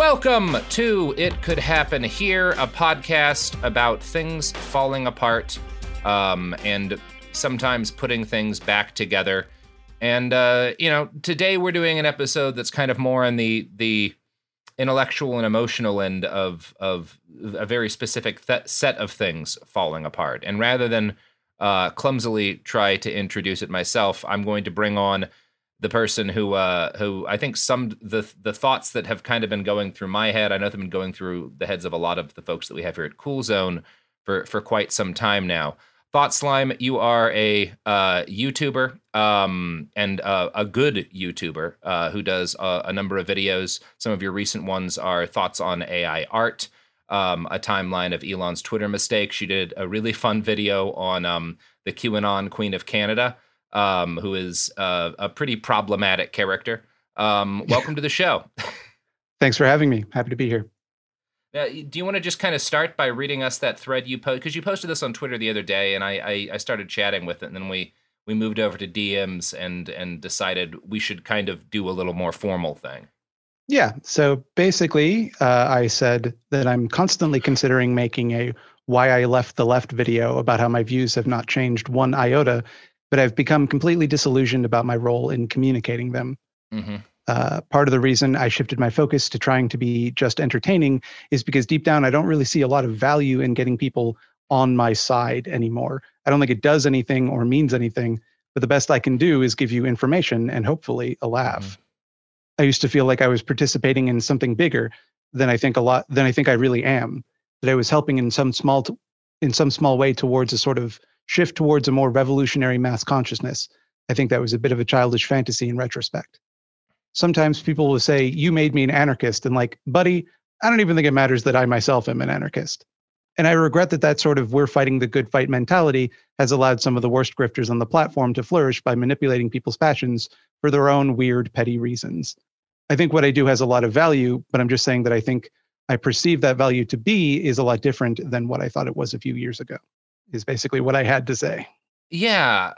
Welcome to It Could Happen Here, a podcast about things falling apart um, and sometimes putting things back together. And uh, you know, today we're doing an episode that's kind of more on the the intellectual and emotional end of of a very specific th- set of things falling apart. And rather than uh, clumsily try to introduce it myself, I'm going to bring on the person who uh, who I think some the the thoughts that have kind of been going through my head. I know they've been going through the heads of a lot of the folks that we have here at Cool Zone for for quite some time now. Thought Slime, you are a uh, YouTuber um, and uh, a good YouTuber uh, who does a, a, number of videos. Some of your recent ones are thoughts on AI art, um, a timeline of Elon's Twitter mistakes. You did a really fun video on um, the QAnon Queen of Canada um, who is uh, a pretty problematic character. Um, welcome to the show. Thanks for having me. Happy to be here. Uh, do you want to just kind of start by reading us that thread you posted? Because you posted this on Twitter the other day, and I, I, I started chatting with it, and then we we moved over to DMs and and decided we should kind of do a little more formal thing. Yeah. So basically, uh, I said that I'm constantly considering making a why I left the left video about how my views have not changed one iota but I've become completely disillusioned about my role in communicating them. Mm-hmm. Uh, part of the reason I shifted my focus to trying to be just entertaining is because deep down, I don't really see a lot of value in getting people on my side anymore. I don't think it does anything or means anything, but the best I can do is give you information and hopefully a laugh. Mm-hmm. I used to feel like I was participating in something bigger than I think a lot than I think I really am. That I was helping in some small t- in some small way towards a sort of shift towards a more revolutionary mass consciousness. I think that was a bit of a childish fantasy in retrospect. Sometimes people will say, You made me an anarchist. And like, buddy, I don't even think it matters that I myself am an anarchist. And I regret that that sort of we're fighting the good fight mentality has allowed some of the worst grifters on the platform to flourish by manipulating people's passions for their own weird, petty reasons. I think what I do has a lot of value, but I'm just saying that I think I perceive that value to be is a lot different than what I thought it was a few years ago is basically what I had to say. Yeah,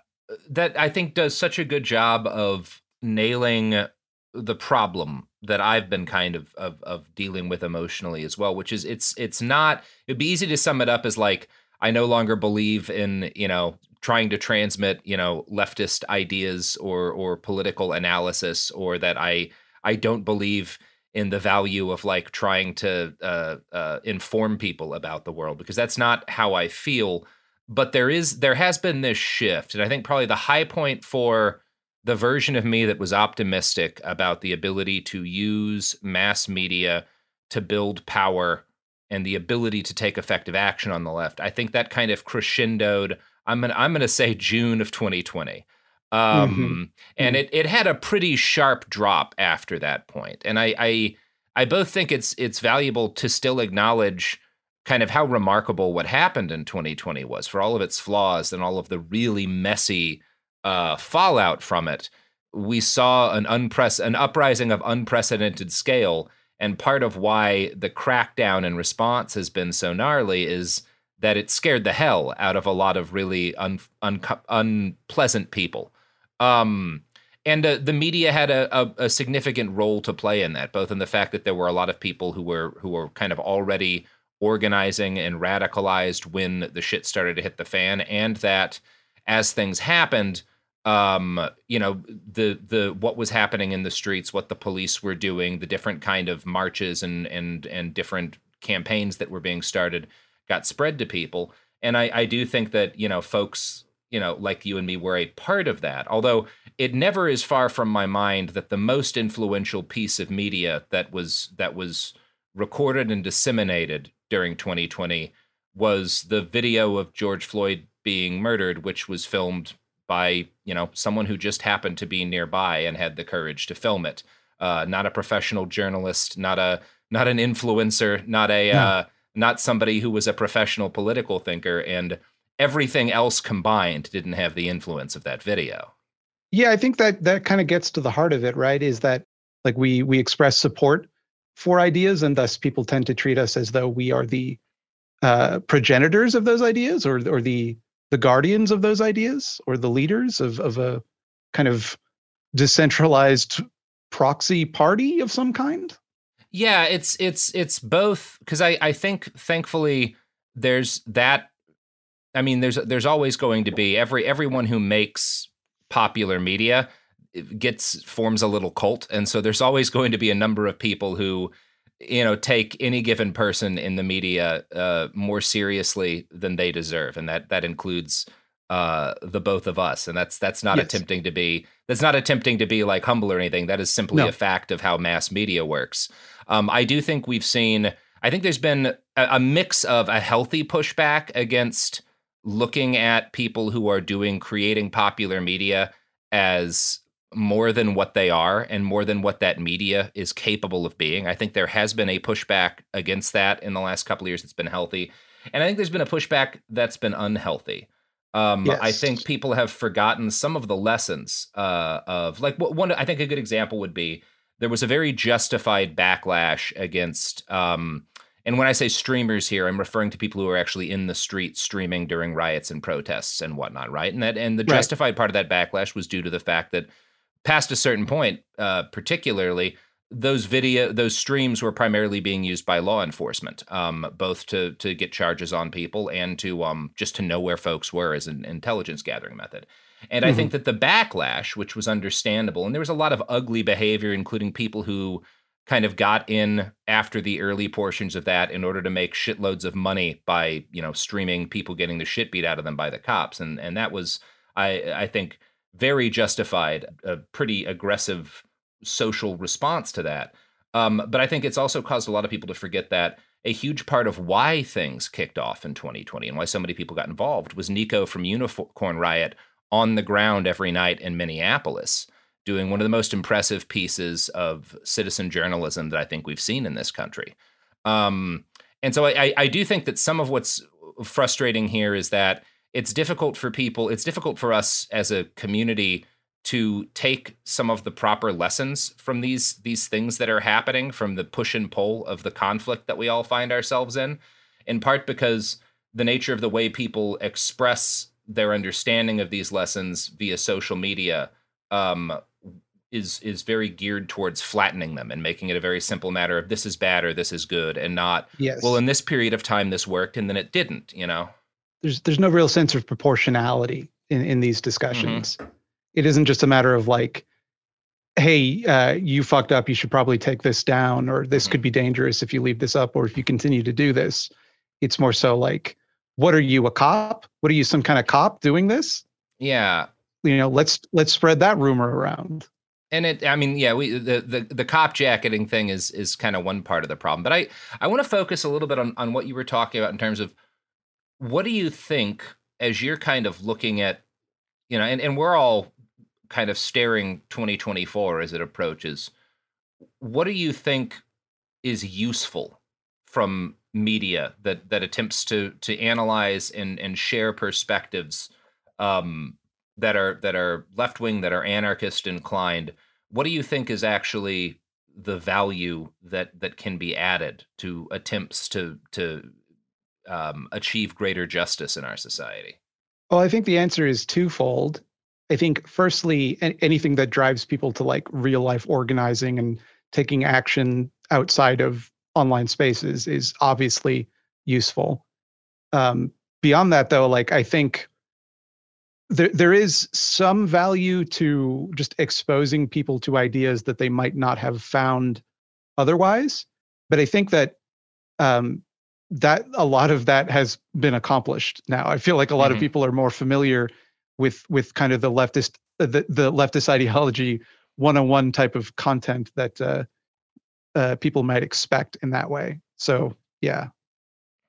that I think does such a good job of nailing the problem that I've been kind of, of of dealing with emotionally as well, which is it's it's not it'd be easy to sum it up as like I no longer believe in, you know, trying to transmit, you know, leftist ideas or or political analysis or that I I don't believe in the value of like trying to uh, uh, inform people about the world because that's not how I feel but there is there has been this shift and i think probably the high point for the version of me that was optimistic about the ability to use mass media to build power and the ability to take effective action on the left i think that kind of crescendoed i'm gonna i'm gonna say june of 2020 um, mm-hmm. and mm-hmm. it, it had a pretty sharp drop after that point and I, I i both think it's it's valuable to still acknowledge kind of how remarkable what happened in 2020 was for all of its flaws and all of the really messy uh, fallout from it. We saw an an uprising of unprecedented scale, and part of why the crackdown in response has been so gnarly is that it scared the hell out of a lot of really un- un- unpleasant people. Um, and uh, the media had a, a, a, significant role to play in that, both in the fact that there were a lot of people who were who were kind of already organizing and radicalized when the shit started to hit the fan, and that as things happened, um, you know, the the what was happening in the streets, what the police were doing, the different kind of marches and and and different campaigns that were being started got spread to people. And I, I do think that you know folks you know, like you and me were a part of that. Although it never is far from my mind that the most influential piece of media that was that was recorded and disseminated during 2020 was the video of George Floyd being murdered, which was filmed by you know someone who just happened to be nearby and had the courage to film it. Uh, not a professional journalist, not a not an influencer, not a no. uh, not somebody who was a professional political thinker, and everything else combined didn't have the influence of that video. Yeah, I think that that kind of gets to the heart of it, right? Is that like we we express support for ideas, and thus people tend to treat us as though we are the uh, progenitors of those ideas, or or the the guardians of those ideas, or the leaders of of a kind of decentralized proxy party of some kind. Yeah, it's it's it's both because I I think thankfully there's that I mean, there's there's always going to be every everyone who makes popular media gets forms a little cult, and so there's always going to be a number of people who, you know, take any given person in the media uh, more seriously than they deserve, and that that includes uh, the both of us, and that's that's not yes. attempting to be that's not attempting to be like humble or anything. That is simply no. a fact of how mass media works. Um, I do think we've seen. I think there's been a, a mix of a healthy pushback against looking at people who are doing creating popular media as more than what they are and more than what that media is capable of being. I think there has been a pushback against that in the last couple of years that's been healthy. And I think there's been a pushback that's been unhealthy. Um, yes. I think people have forgotten some of the lessons uh, of like one. I think a good example would be there was a very justified backlash against um, and when I say streamers here, I'm referring to people who are actually in the street streaming during riots and protests and whatnot, right? And that and the justified right. part of that backlash was due to the fact that past a certain point, uh, particularly those video those streams were primarily being used by law enforcement, um, both to to get charges on people and to um, just to know where folks were as an intelligence gathering method. And mm-hmm. I think that the backlash, which was understandable, and there was a lot of ugly behavior, including people who kind of got in after the early portions of that in order to make shitloads of money by you know streaming people getting the shit beat out of them by the cops and and that was i i think very justified a pretty aggressive social response to that um, but i think it's also caused a lot of people to forget that a huge part of why things kicked off in 2020 and why so many people got involved was nico from unicorn riot on the ground every night in minneapolis doing one of the most impressive pieces of citizen journalism that I think we've seen in this country. Um, and so I, I do think that some of what's frustrating here is that it's difficult for people, it's difficult for us as a community to take some of the proper lessons from these these things that are happening from the push and pull of the conflict that we all find ourselves in in part because the nature of the way people express their understanding of these lessons via social media um, is is very geared towards flattening them and making it a very simple matter of this is bad or this is good and not yes. well in this period of time this worked and then it didn't you know there's there's no real sense of proportionality in in these discussions. Mm-hmm. it isn't just a matter of like hey uh, you fucked up you should probably take this down or this could be dangerous if you leave this up or if you continue to do this. It's more so like what are you a cop? What are you some kind of cop doing this? Yeah. You know let's let's spread that rumor around. And it i mean yeah we the, the the cop jacketing thing is is kind of one part of the problem. But i i want to focus a little bit on on what you were talking about in terms of what do you think as you're kind of looking at you know and, and we're all kind of staring 2024 as it approaches what do you think is useful from media that that attempts to to analyze and and share perspectives um, that are that are left wing, that are anarchist inclined. What do you think is actually the value that that can be added to attempts to to um, achieve greater justice in our society? Well, I think the answer is twofold. I think, firstly, anything that drives people to like real life organizing and taking action outside of online spaces is obviously useful. Um, beyond that, though, like I think there there is some value to just exposing people to ideas that they might not have found otherwise. But I think that um, that a lot of that has been accomplished now. I feel like a lot mm-hmm. of people are more familiar with with kind of the leftist uh, the, the leftist ideology one-on-one type of content that uh, uh, people might expect in that way. So yeah,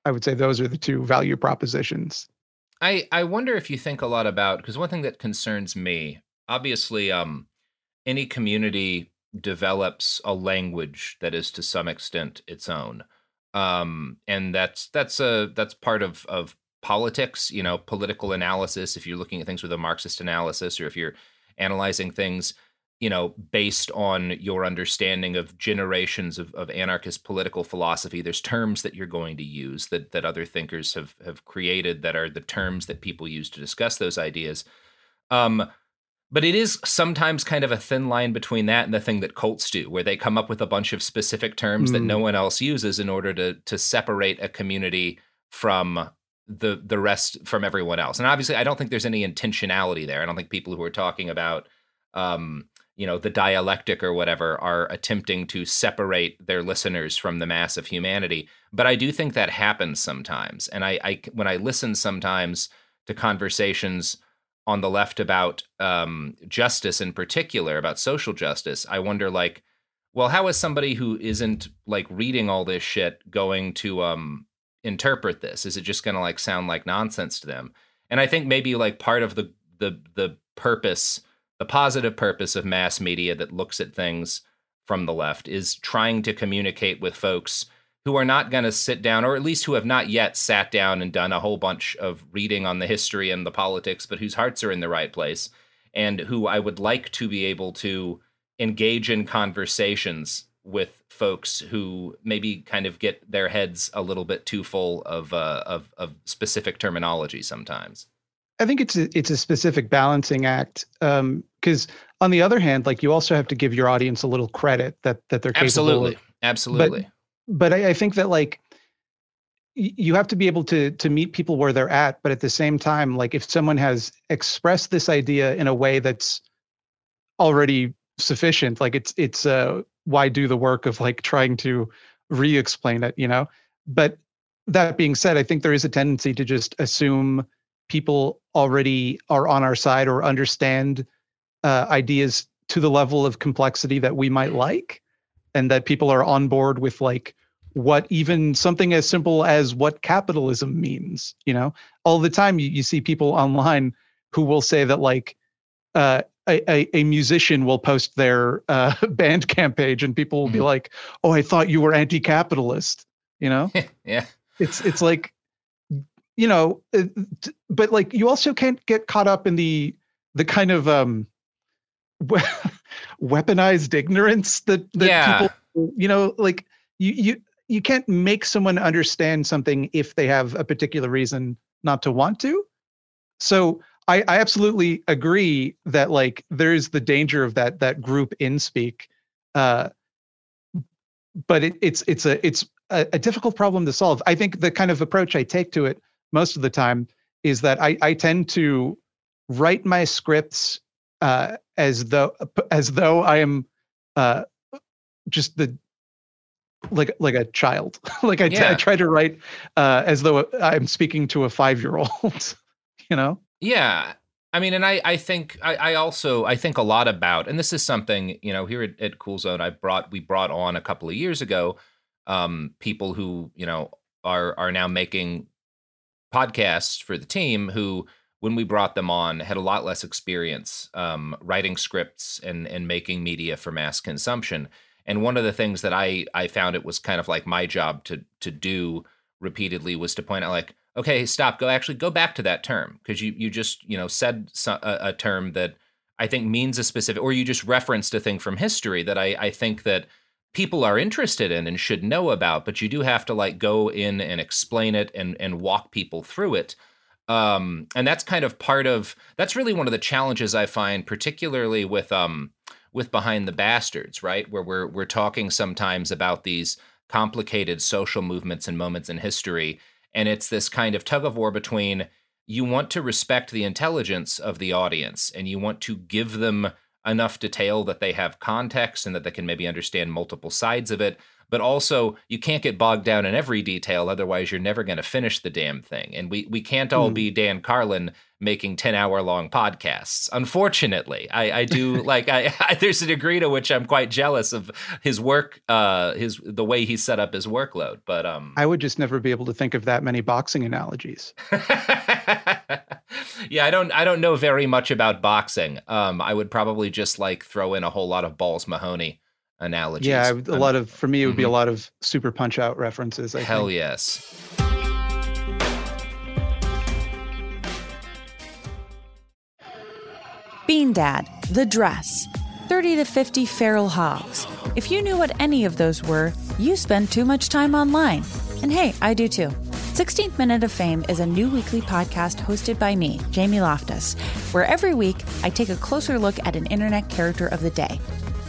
I would say those are the two value propositions. I I wonder if you think a lot about because one thing that concerns me, obviously, um, any community develops a language that is to some extent its own, um, and that's that's a that's part of of politics. You know, political analysis. If you're looking at things with a Marxist analysis, or if you're analyzing things you know, based on your understanding of generations of, of anarchist political philosophy, there's terms that you're going to use that that other thinkers have have created that are the terms that people use to discuss those ideas. Um, but it is sometimes kind of a thin line between that and the thing that cults do, where they come up with a bunch of specific terms mm. that no mm. one else uses in order to to separate a community from the the rest from everyone else. And obviously, I don't think there's any intentionality there. I don't think people who are talking about um, you know the dialectic or whatever are attempting to separate their listeners from the mass of humanity but i do think that happens sometimes and i, I when i listen sometimes to conversations on the left about um, justice in particular about social justice i wonder like well how is somebody who isn't like reading all this shit going to um, interpret this? Is it just going to like sound like nonsense to them? And i think maybe like part of the the the purpose the positive purpose of mass media that looks at things from the left is trying to communicate with folks who are not going to sit down, or at least who have not yet sat down and done a whole bunch of reading on the history and the politics, but whose hearts are in the right place, and who I would like to be able to engage in conversations with folks who maybe kind of get their heads a little bit too full of uh, of, of specific terminology sometimes. I think it's a, it's a specific balancing act because um, on the other hand, like you also have to give your audience a little credit that that they're capable absolutely, of. absolutely. But, but I, I think that like you have to be able to to meet people where they're at, but at the same time, like if someone has expressed this idea in a way that's already sufficient, like it's it's uh why do the work of like trying to re-explain it, you know? But that being said, I think there is a tendency to just assume people already are on our side or understand uh, ideas to the level of complexity that we might like and that people are on board with like what even something as simple as what capitalism means you know? All the time you, you see people online who will say that like uh, a, a, musician will post their uh, Bandcamp page and people will mm-hmm. be like oh i thought you were anti-capitalist you know? Yeah. It's it's like you know, uh, but like you also can't get caught up in the the kind of um weaponized ignorance that, that yeah. people you know like you you you can't make someone understand something if they have a particular reason not to want to so i i absolutely agree that like there's the danger of that that group in speak uh but it, it's it's a it's a, a difficult problem to solve i think the kind of approach i take to it most of the time is that I, I tend to write my scripts uh, as though as though I am uh, just the like like a child. like I, yeah. t- I try to write uh, as though I'm speaking to a five year old. you know? Yeah. I mean, and I, I think I, I, also I think a lot about, and this is something you know here at, at Cool Zone I brought we brought on a couple of years ago, um, people who you know are are now making podcasts for the team who when we brought them on had a lot less experience um, writing scripts and and making media for mass consumption. And one of the things that i i found it was kind of like my job to to do repeatedly was to point out like okay stop. Go actually go back to that term. Because you you just you know said so, a, a, term that i think means a specific or you just referenced a thing from history that i i think that people are interested in and should know about but you do have to like go in and explain it and and walk people through it um and that's kind of part of that's really one of the challenges i find particularly with um with behind the bastards right where we're we're talking sometimes about these complicated social movements and moments in history. And it's this kind of tug of war between you want to respect the intelligence of the audience and you want to give them enough detail that they have context and that they can maybe understand multiple sides of it. But also, you can't get bogged down in every detail, otherwise, you're never going to finish the damn thing. And we, we can't all mm. be Dan Carlin making 10 hour long podcasts. Unfortunately, I, I do like, I, I, there's a degree to which I'm quite jealous of his work, uh, his, the way he set up his workload. But, um, I would just never be able to think of that many boxing analogies. yeah, I don't, I don't know very much about boxing. Um, I would probably just like throw in a whole lot of balls Mahoney analogies. Yeah, a lot of, for me, it would mm-hmm. be a mm-hmm. lot of super punch out references. I Hell think. yes. Bean Dad, The Dress, 30 to 50 Feral Hogs. If you knew what any of those were, you spend too much time online. And hey, I do too. 16th Minute of Fame is a new weekly podcast hosted by me, Jamie Loftus, where every week I take a closer look at an internet character of the day.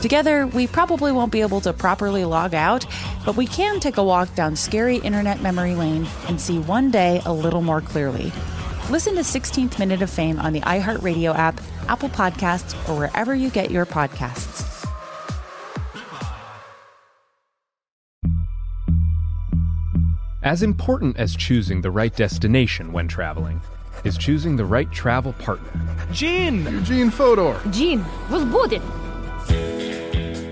Together, we probably won't be able to properly log out, but we can take a walk down scary internet memory lane and see one day a little more clearly. Listen to 16th Minute of Fame on the iHeartRadio app, Apple Podcasts, or wherever you get your podcasts. As important as choosing the right destination when traveling is choosing the right travel partner. Gene! Eugene Fodor! Gene, was we'll booted!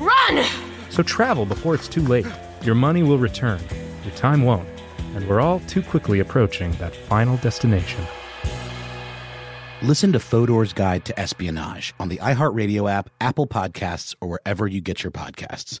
Run! So travel before it's too late. Your money will return, your time won't, and we're all too quickly approaching that final destination. Listen to Fodor's Guide to Espionage on the iHeartRadio app, Apple Podcasts, or wherever you get your podcasts.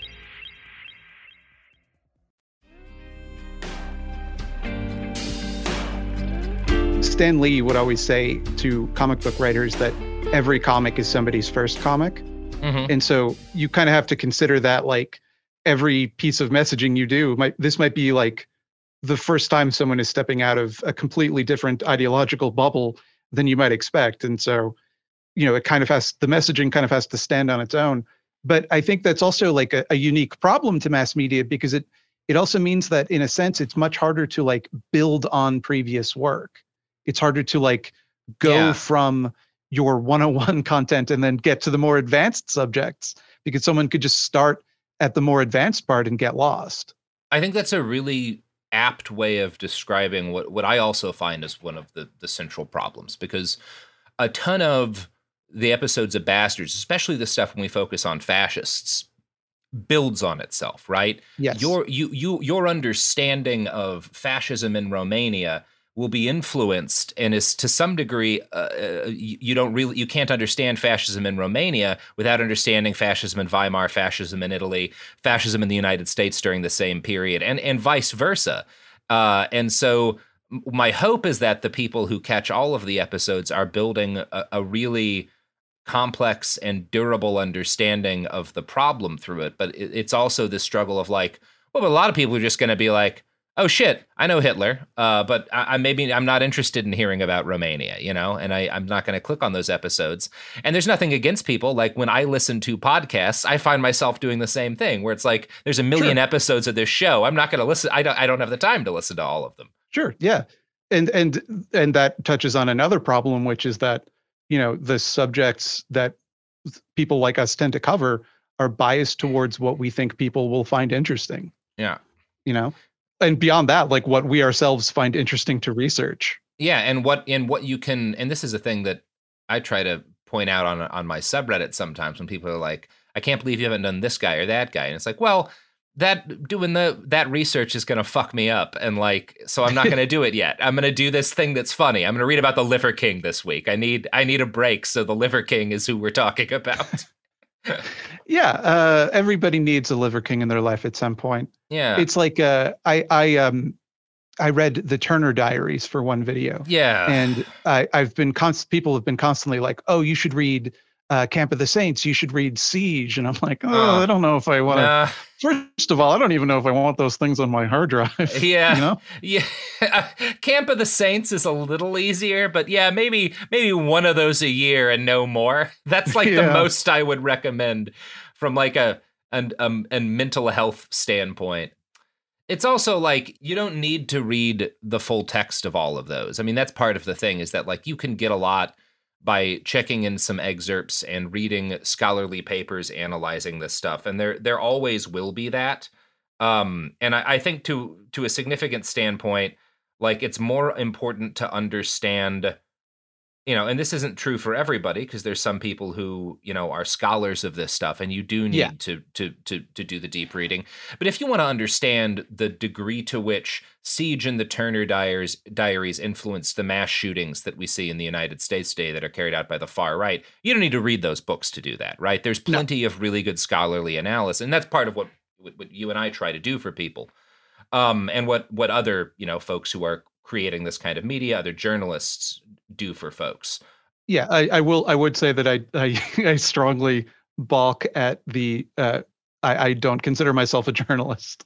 Stan Lee would always say to comic book writers that every comic is somebody's first comic. Mm-hmm. And so you kind of have to consider that like every piece of messaging you do might this might be like the first time someone is stepping out of a completely different ideological bubble than you might expect. And so, you know, it kind of has the messaging kind of has to stand on its own. But I think that's also like a, a unique problem to mass media because it it also means that in a sense it's much harder to like build on previous work. It's harder to like go yeah. from your 101 content and then get to the more advanced subjects because someone could just start at the more advanced part and get lost. I think that's a really apt way of describing what, what I also find is one of the, the central problems because a ton of the episodes of Bastards, especially the stuff when we focus on fascists, builds on itself, right? Yes. Your you you your understanding of fascism in Romania will be influenced and is to some degree uh, uh you, don't really you can't understand fascism in Romania without understanding fascism in Weimar, fascism in Italy, fascism in the United States during the same period, and and vice versa. Uh, and so my hope is that the people who catch all of the episodes are building a, a really complex and durable understanding of the problem through it. But it, it's also this struggle of like, well, a lot of people are just going to be like, oh shit, I know Hitler, uh, but I, I, maybe I'm not interested in hearing about Romania, you know, and I, I'm not going to click on those episodes. And there's nothing against people. Like when I listen to podcasts, I find myself doing the same thing, where it's like there's a million sure. episodes of this show. I'm not going to listen. I don't. I don't have the time to listen to all of them. Sure. Yeah. And and and that touches on another problem, which is that you know the subjects that people like us tend to cover are biased towards what we think people will find interesting. Yeah. You know, and beyond that, like what we ourselves find interesting to research. Yeah, and what and what you can, and this is a thing that I try to point out on on my subreddit sometimes when people are like, "I can't believe you haven't done this guy or that guy," and it's like, well, that doing the that research is going to fuck me up and like so i'm not going to do it yet. I'm going to do this thing that's funny. I'm going to read about the liver king this week. I need i need a break so the liver king is who we're talking about yeah uh everybody needs a liver king in their life at some point. Yeah. It's like uh i i um i read the turner diaries for one video. Yeah. And i i've been const people have been constantly like oh you should read uh, Camp of the Saints, you should read Siege. And I'm like, oh, I don't know if I want to. First of all, I don't even know if I want those things on my hard drive. Yeah, you know? yeah. Camp of the Saints is a little easier, but yeah, maybe maybe one of those a year and no more. That's like yeah. the most I would recommend from like a and um and mental health standpoint. It's also like you don't need to read the full text of all of those. I mean, that's part of the thing is that like you can get a lot by checking in some excerpts and reading scholarly papers analyzing this stuff and there there always will be that. Um, and I, I think to to a significant standpoint like it's more important to understand you know, and this isn't true for everybody because there's some people who, you know, are scholars of this stuff and you do need yeah. to to to to do the deep reading. But if you want to understand the degree to which Siege and the Turner diaries diaries influenced the mass shootings that we see in the United States today that are carried out by the far right, you don't need to read those books to do that, right? There's plenty no. of really good scholarly analysis, and that's part of what what you and I try to do for people. Um, and what what other, you know, folks who are creating this kind of media, other journalists do for folks. Yeah, I, I will. I would say that I I, I strongly balk at the. Uh, I, I don't consider myself a journalist.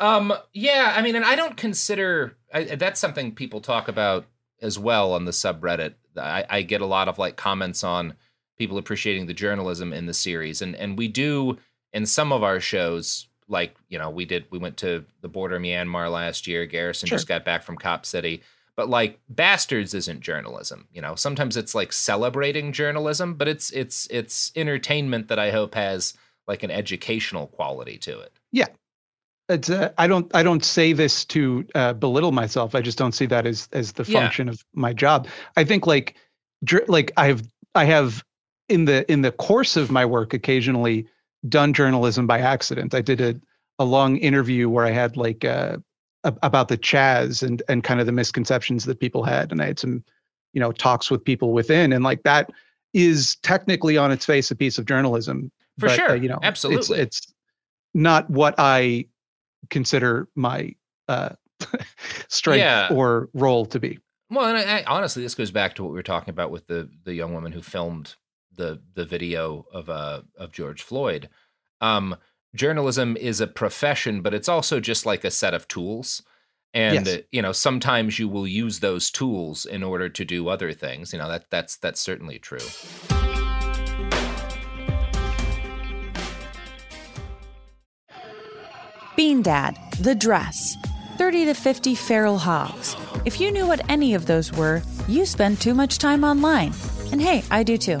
Um. Yeah. I mean, and I don't consider I, that's something people talk about as well on the subreddit. I, I get a lot of like comments on people appreciating the journalism in the series, and and we do in some of our shows. Like you know, we did. We went to the border of Myanmar last year. Garrison sure. just got back from Cop City but like bastards isn't journalism you know? Sometimes it's like celebrating journalism but it's it's it's entertainment that i hope has like an educational quality to it. Yeah. It's uh, i don't i don't say this to uh, belittle myself. I just don't see that as as the function yeah. of my job. I think like dr- like i have i have in the in the course of my work occasionally done journalism by accident. I did a a long interview where i had like uh about the Chaz and and kind of the misconceptions that people had, and I had some, you know, talks with people within, and like that is technically on its face a piece of journalism. For but, sure, uh, you know, absolutely, it's, it's not what I consider my uh, strength yeah. or role to be. Well, and I, I, honestly, this goes back to what we were talking about with the the young woman who filmed the the video of uh of George Floyd. Um, journalism is a profession, but it's also just like a set of tools. And yes. Uh, you know, sometimes you will use those tools in order to do other things. You know, that that's that's certainly true. Bean Dad, The Dress, 30 to 50 Feral Hogs. If you knew what any of those were, you spend too much time online. And hey, I do too.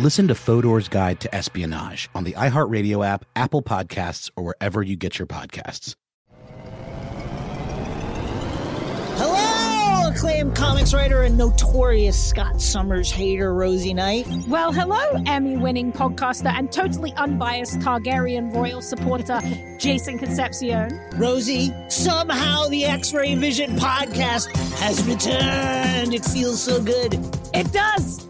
Listen to Fodor's Guide to Espionage on the iHeartRadio app, Apple Podcasts, or wherever you get your podcasts. Hello, acclaimed comics writer and notorious Scott Summers hater, Rosie Knight. Well, hello, Emmy winning podcaster and totally unbiased Targaryen royal supporter, Jason Concepcion. Rosie, somehow the X Ray Vision podcast has returned. It feels so good. It does!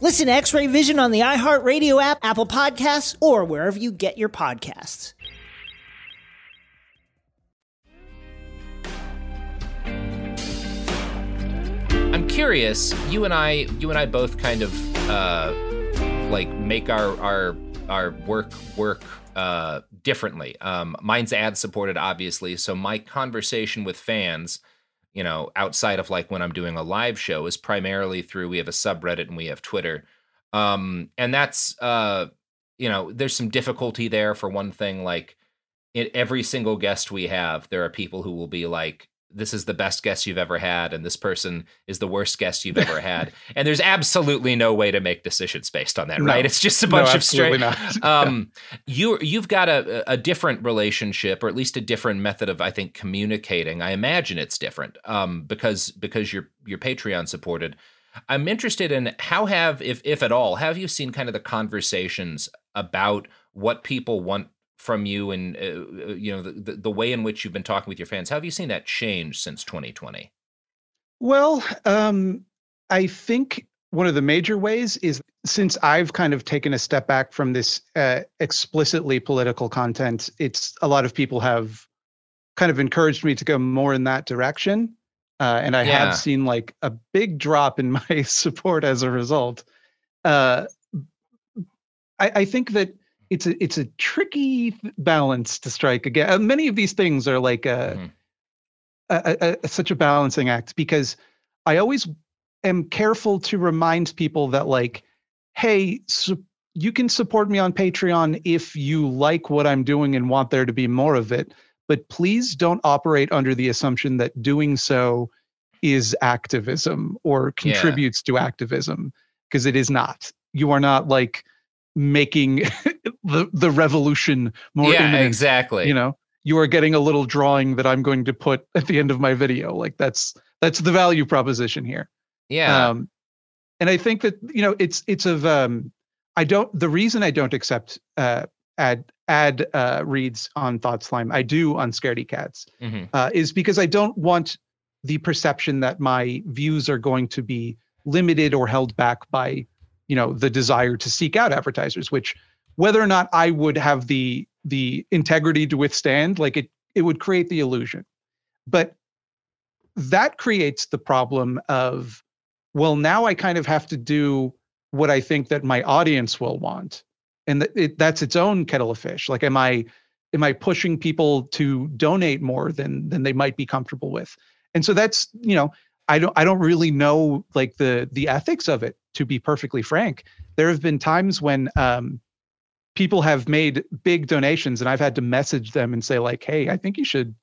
Listen to X Ray Vision on the iHeartRadio app, Apple Podcasts, or wherever you get your podcasts. I'm curious. You and I, you and I both kind of uh, like make our our our work work uh, differently. Um, mine's ad supported, obviously. So my conversation with fans, you know, outside of like when I'm doing a live show, is primarily through we have a subreddit and we have Twitter, um, and that's uh, you know, there's some difficulty there for one thing. Like in every single guest we have, there are people who will be like, this is the best guest you've ever had and this person is the worst guest you've ever had. And there's absolutely no way to make decisions based on that No. right? It's just a No, bunch of absolutely straight um you you've got a a different relationship or at least a different method of i think communicating. I imagine it's different um because because you're you're patreon supported. I'm interested in how have if if at all have you seen kind of the conversations about what people want from you and uh, uh, you know the, the, way in which you've been talking with your fans how have you seen that change since 2020 Well, um, I think one of the major ways is since I've kind of taken a step back from this uh, explicitly political content, it's a lot of people have kind of encouraged me to go more in that direction. Uh, and I Yeah. have seen like a big drop in my support as a result. Uh, I, I think that it's a it's a tricky balance to strike again. uh, Many of these things are like a, Mhm. a, a, a such a balancing act because I always am careful to remind people that like, hey, su- you can support me on Patreon if you like what I'm doing and want there to be more of it, but please don't operate under the assumption that doing so is activism or Yeah. contributes to activism because it is not. You are not like making the the revolution more yeah imminent exactly. you know? You are getting a little drawing that i'm going to put at the end of my video. Like that's that's the value proposition here. Yeah. Um and I think that you know it's it's of um, I don't the reason I don't accept uh, ad ad uh, reads on Thought Slime I do on Scaredy Cats Mm-hmm. uh, is because I don't want the perception that my views are going to be limited or held back by you know the desire to seek out advertisers which whether or not I would have the the integrity to withstand like it it would create the illusion. But that creates the problem of well now I kind of have to do what I think that my audience will want. And that it, that's its own kettle of fish. Like am I am I pushing people to donate more than than they might be comfortable with? And so that's you know I don't I don't really know like the the ethics of it to be perfectly frank there have been times when um people have made big donations and I've had to message them and say like hey I think you should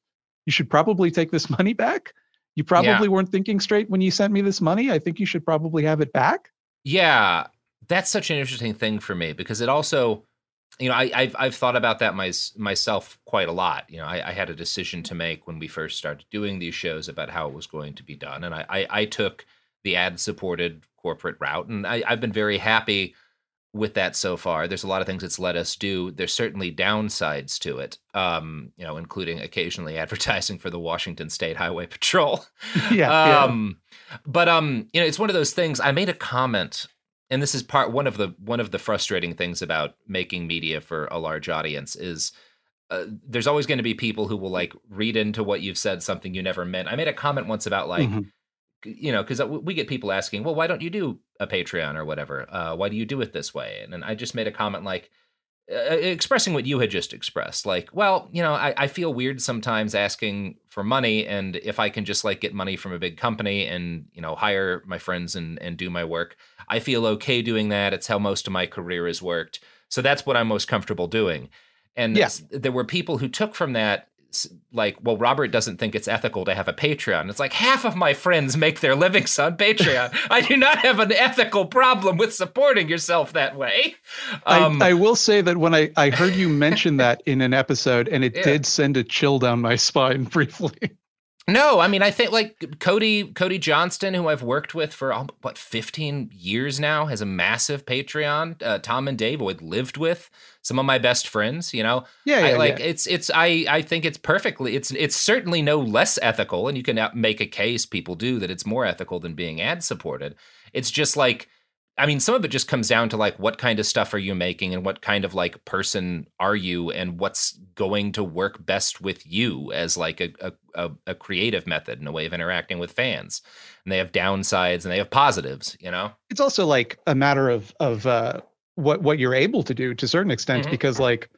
you should probably take this money back. You probably weren't thinking straight when you sent me this money. I think you should probably have it back. Yeah, that's such an interesting thing for me because it also, you know, I, I've I've thought about that my, myself quite a lot. You know, I, I had a decision to make when we first started doing these shows about how it was going to be done, and I I, I took the ad-supported corporate route, and I, I've been very happy with that so far. There's a lot of things it's let us do. There's certainly downsides to it, um, you know, including occasionally advertising for the Washington State Highway Patrol. Yeah, yeah. um, but um, you know, it's one of those things. I made a comment, and this is part one of the one of the frustrating things about making media for a large audience is. Uh, there's always going to be people who will like read into what you've said something you never meant. I made a comment once about like, Mhm. You know, because we get people asking, well, why don't you do a Patreon or whatever? Uh, why do you do it this way? And then I just made a comment like, uh, expressing what you had just expressed like well you know I, I feel weird sometimes asking for money and if i can just like get money from a big company and you know hire my friends and and do my work i feel okay doing that it's how most of my career has worked so that's what i'm most comfortable doing and Yeah. there were people who took from that like well robert doesn't think it's ethical to have a patreon it's like half of my friends make their livings on patreon i do not have an ethical problem with supporting yourself that way Um, I, I will say that when I, I heard you mention that in an episode, and it Yeah. did send a chill down my spine briefly. No, I mean I think like Cody Cody Johnston, who I've worked with for um, what 15 years now, has a massive Patreon. Uh, Tom and Dave, who I'd lived with, some of my best friends. You know, Yeah, I, yeah, like yeah. it's it's I I think it's perfectly it's it's certainly no less ethical, and you can make a case people do that it's more ethical than being ad supported. It's just like I mean, some of it just comes down to like what kind of stuff are you making and what kind of like person are you and what's going to work best with you as like a, a, a, creative method and a way of interacting with fans. And they have downsides and they have positives, you know? It's also like a matter of of uh, what what you're able to do to a certain extent, Mhm. because like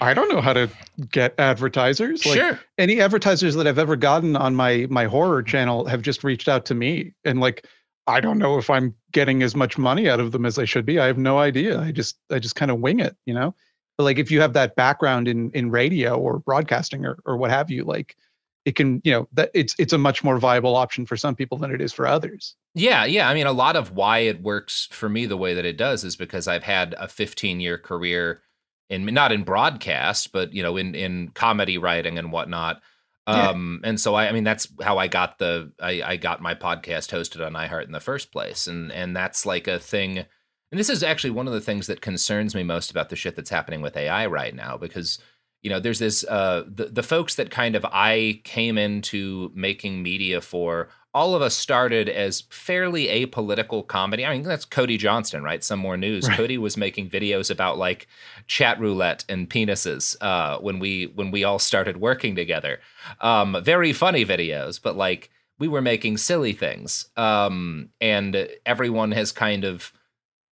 I don't know how to get advertisers. Like, sure. any advertisers that I've ever gotten on my my horror channel have just reached out to me and like I don't know if I'm getting as much money out of them as I should be. I have no idea. I just I just kind of wing it, you know? But like if you have that background in in radio or broadcasting or or what have you, like it can, you know, that it's it's a much more viable option for some people than it is for others. Yeah, yeah. I mean, a lot of why it works for me the way that it does is because I've had a 15 year career in not in broadcast, but you know, in in comedy writing and whatnot. Yeah. Um, and so I, I mean, that's how I got the I, I got my podcast hosted on iHeart in the first place, and and that's like a thing. And this is actually one of the things that concerns me most about the shit that's happening with AI right now, because you know, there's this uh the, the folks that kind of I came into making media for all of us started as fairly apolitical comedy. I mean, that's Cody Johnston, right? Some more news. Right. Cody was making videos about like chat roulette and penises uh, when we when we all started working together. Um, very funny videos, but like we were making silly things. Um, and everyone has kind of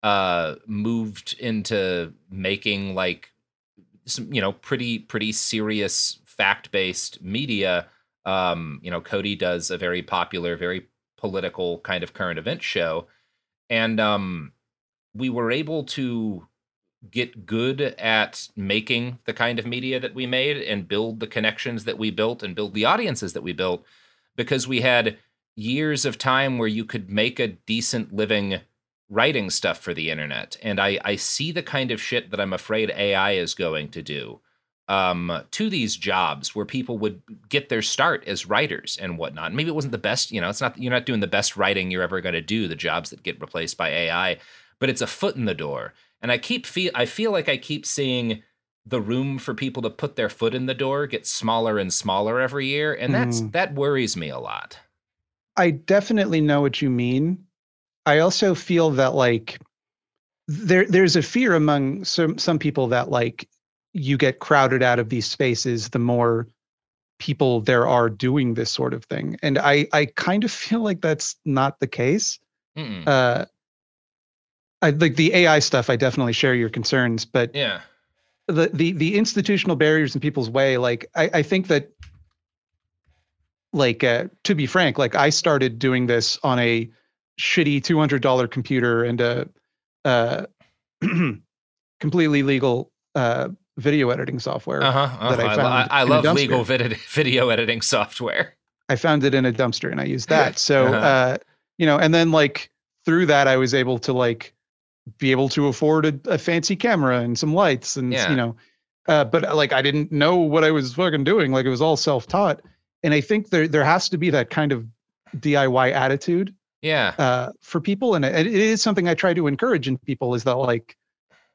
uh, moved into making like some, you know, pretty pretty serious fact based media. Um, you know, Cody does a very popular, very political kind of current event show, and um, we were able to get good at making the kind of media that we made and build the connections that we built and build the audiences that we built because we had years of time where you could make a decent living writing stuff for the internet. And i i see the kind of shit that i'm afraid ai is going to do um, to these jobs where people would get their start as writers and whatnot. Maybe it wasn't the best, you know, it's not you're not doing the best writing you're ever going to do. The jobs that get replaced by AI, but it's a foot in the door. And I keep feel I feel like I keep seeing the room for people to put their foot in the door get smaller and smaller every year, and that's Mm. that worries me a lot. I definitely know what you mean. I also feel that like there there's a fear among some some people that like you get crowded out of these spaces the more people there are doing this sort of thing. And I I kind of feel like that's not the case. Mm-mm. Uh I like the AI stuff I definitely share your concerns, but yeah. the the the institutional barriers in people's way like i i think that like uh to be frank like i started doing this on a shitty $200 computer and a uh completely legal uh video editing software Uh huh. that I I, found I, I love legal vid- video editing software. I found it in a dumpster and I used that. So, Uh-huh. uh, you know, and then like through that, I was able to like be able to afford a, a fancy camera and some lights and, Yeah. you know, uh, but uh, like I didn't know what I was fucking doing. Like it was all self taught. And I think there, there has to be that kind of DIY attitude Yeah. uh, for people. And it, it is something I try to encourage in people is that like,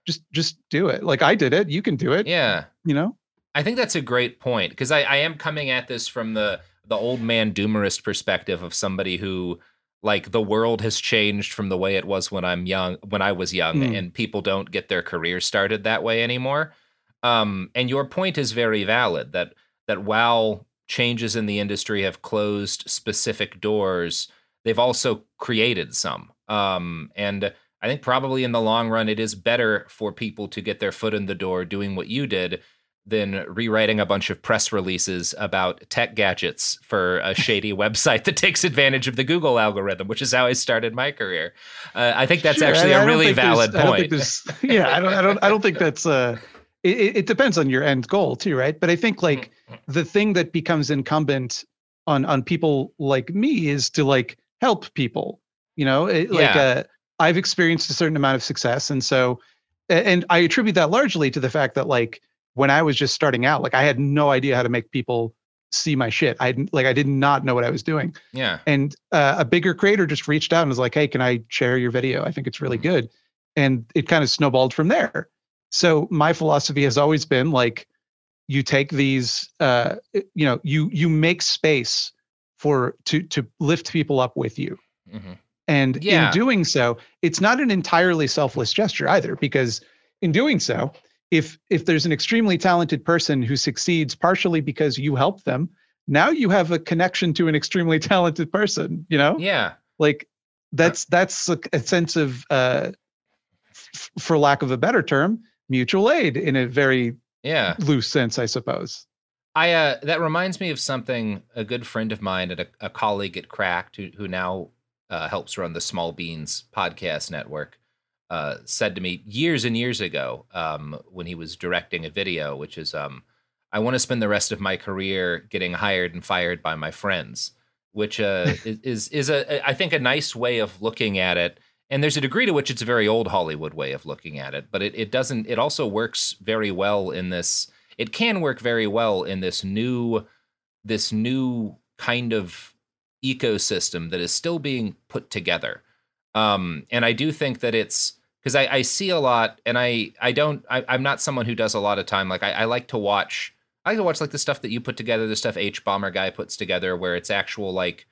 just, just do it. Like I did it. You can do it. Yeah. You know? I think that's a great point because I, I am coming at this from the the old man doomerist perspective of somebody who like the world has changed from the way it was when I'm young when I was young Mm. and people don't get their career started that way anymore. Um, and your point is very valid that that while changes in the industry have closed specific doors, they've also created some. Um, and I think probably in the long run, it is better for people to get their foot in the door doing what you did than rewriting a bunch of press releases about tech gadgets for a shady website that takes advantage of the Google algorithm, which is how I started my career. Uh, I think that's Sure, actually I- I a really valid I point. there's- yeah, I don't, I don't, I don't think that's. Uh, it, it depends on your end goal too, right? But I think like Mm-hmm. the thing that becomes incumbent on on people like me is to like help people. You know, it, like Yeah. I've experienced a certain amount of success, and so, and I attribute that largely to the fact that like when I was just starting out, like I had no idea how to make people see my shit. I didn't- like I did not know what I was doing yeah. and uh, a bigger creator just reached out and was like hey can i share your video i think it's really good and it kind of snowballed from there so my philosophy has always been like you take these uh you know you you make space for to to lift people up with you Mhm. And Yeah. in doing so it's not an entirely selfless gesture either because in doing so if if there's an extremely talented person who succeeds partially because you help them now you have a connection to an extremely talented person you know Yeah. like that's that's a, a sense of uh f- for lack of a better term mutual aid in a very Yeah. loose sense i suppose I uh, that reminds me of something a good friend of mine and a, a colleague at Cracked who who now uh, helps run the Small Beans podcast network uh, said to me years and years ago um, when he was directing a video, which is um, I want to spend the rest of my career getting hired and fired by my friends, which uh, is is a I think a nice way of looking at it. And there's a degree to which it's a very old Hollywood way of looking at it, but it, it doesn't. It also works very well in this it can work very well in this new this new kind of ecosystem that is still being put together um and i do think that it's because I, I see a lot and i i don't I, i'm not someone who does a lot of time like I, I like to watch i like to watch like the stuff that you put together the stuff hbomberguy puts together where it's actual like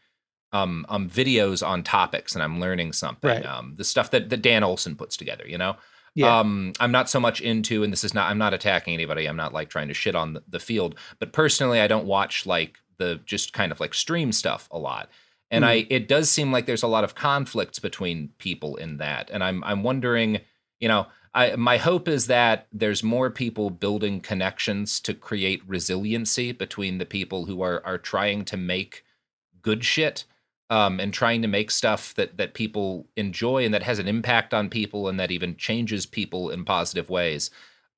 um um videos on topics and i'm learning something Right. um the stuff that, that dan olson puts together you know Yeah. um, I'm not so much into, and this is not, I'm not attacking anybody. I'm not like trying to shit on the, the field, but personally, I don't watch like the just kind of like stream stuff a lot. And I, it does seem like there's a lot of conflicts between people in that. And I'm, I'm wondering, you know, I, my hope is that there's more people building connections to create resiliency between the people who are, are trying to make good shit um, and trying to make stuff that that people enjoy and that has an impact on people and that even changes people in positive ways.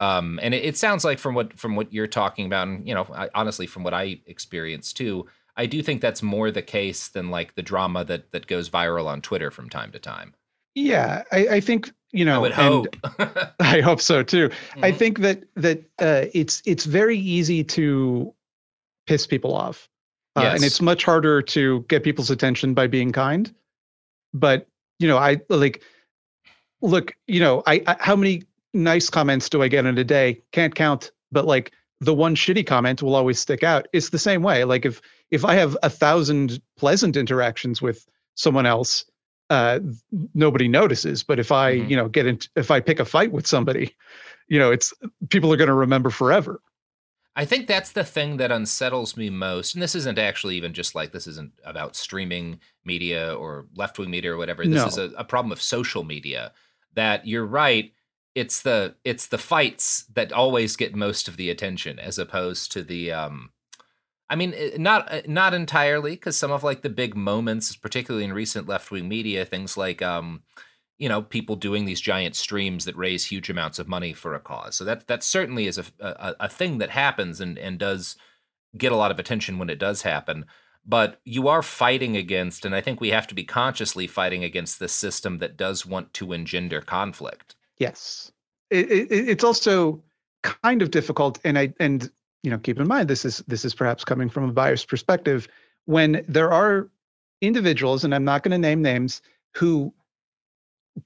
Um, and it, it sounds like from what from what you're talking about, and you know, I, honestly, from what I experienced too, I do think that's more the case than like the drama that that goes viral on Twitter from time to time. Yeah, I, I think you know, I hope. I hope so too. I Mhm. think that that uh, it's it's very easy to piss people off, uh, and it's much harder to get people's attention by being kind. But you know, I like look. You know, I, I how many nice comments do I get in a day? Can't count. But like the one shitty comment will always stick out. It's the same way. Like if if I have a thousand pleasant interactions with someone else, uh, nobody notices. But if I, Mhm. you know, get into if I pick a fight with somebody, you know, it's people are going to remember forever. I think that's the thing that unsettles me most. And this isn't actually even just like this isn't about streaming media or left wing media or whatever. This No. is a, a problem of social media. That you're right. It's the it's the fights that always get most of the attention, as opposed to the. um I mean, eh, not eh, not entirely, because some of like the big moments, particularly in recent left wing media, things like um, you know people doing these giant streams that raise huge amounts of money for a cause. So that that certainly is a a, a thing that happens and and does get a lot of attention when it does happen. But you are fighting against, and I think we have to be consciously fighting against this system that does want to engender conflict. Yes, it, it, it's also kind of difficult, and I and you know keep in mind this is this is perhaps coming from a biased perspective when there are individuals, and I'm not going to name names, who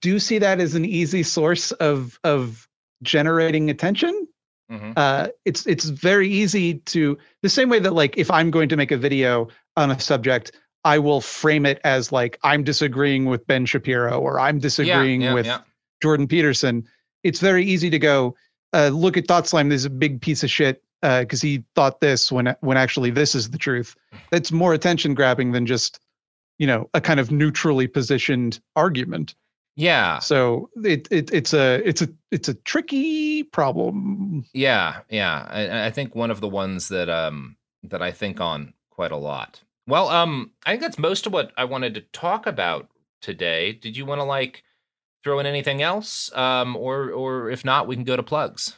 do see that as an easy source of of generating attention. Mhm. Uh, it's it's very easy to the same way that like if I'm going to make a video on a subject, I will frame it as like I'm disagreeing with Ben Shapiro or I'm disagreeing yeah, with yeah. Jordan Peterson. It's very easy to go uh, look at Thought Slime. This is a big piece of shit because he thought this when when actually this is the truth. That's more attention grabbing than just you know a kind of neutrally positioned argument. Yeah, So it, it it's a it's a it's a tricky problem. Yeah, yeah. I, I think one of the ones that um that I think on quite a lot. Well, um, I think that's most of what I wanted to talk about today. Did you want to like throw in anything else? Um, or or if not, we can go to plugs.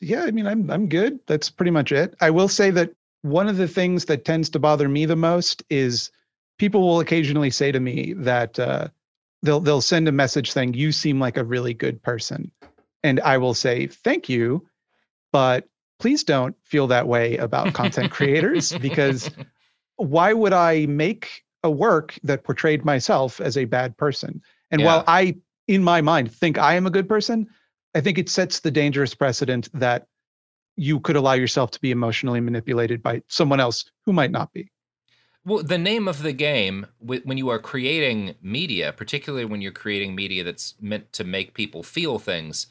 Yeah, I mean, I'm I'm good. That's pretty much it. I will say that one of the things that tends to bother me the most is people will occasionally say to me that uh, they'll they'll send a message saying you seem like a really good person, and I will say thank you, but please don't feel that way about content creators because why would I make a work that portrayed myself as a bad person? And Yeah. while I, in my mind, think I am a good person, I think it sets the dangerous precedent that you could allow yourself to be emotionally manipulated by someone else who might not be. Well, the name of the game when you are creating media, particularly when you're creating media that's meant to make people feel things,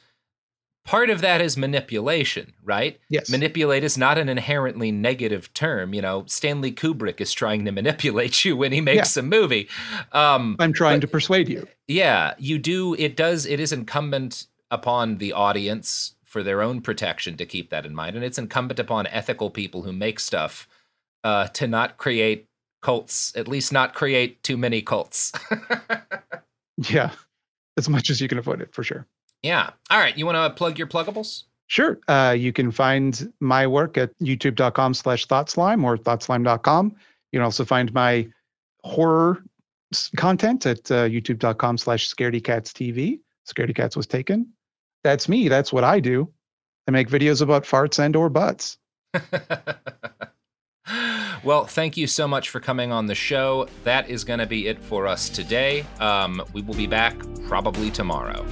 part of that is manipulation, right? Yes. Manipulate is not an inherently negative term. You know, Stanley Kubrick is trying to manipulate you when he makes a movie. Um, I'm trying but- to persuade you. yeah, you do. It does. It is incumbent upon the audience for their own protection to keep that in mind, and it's incumbent upon ethical people who make stuff uh, to not create cults. At least, not create too many cults. Yeah. As much as you can avoid it, for sure. Yeah. All right. You want to plug your pluggables? Sure. Uh, you can find my work at youtube.com slash thoughtslime or thoughtslime.com. You can also find my horror content at uh, youtube.com slash scaredycatstv. Scaredycats was taken. That's me. That's what I do. I make videos about farts and or butts. well, thank you so much for coming on the show. That is going to be it for us today. Um, we will be back probably tomorrow.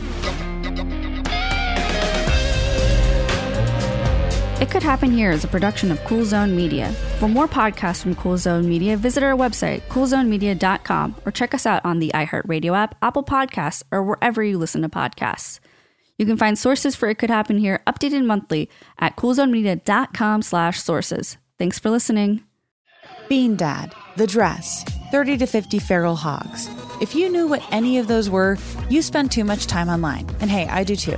It Could Happen Here is a production of Cool Zone Media. For more podcasts from Cool Zone Media, visit our website, coolzonemedia.com, or check us out on the iHeartRadio app, Apple Podcasts, or wherever you listen to podcasts. You can find sources for It Could Happen Here updated monthly at coolzonemedia.com slash sources. Thanks for listening. Bean Dad, The Dress, 30 to 50 Feral Hogs. If you knew what any of those were, you spend too much time online. And hey, I do too.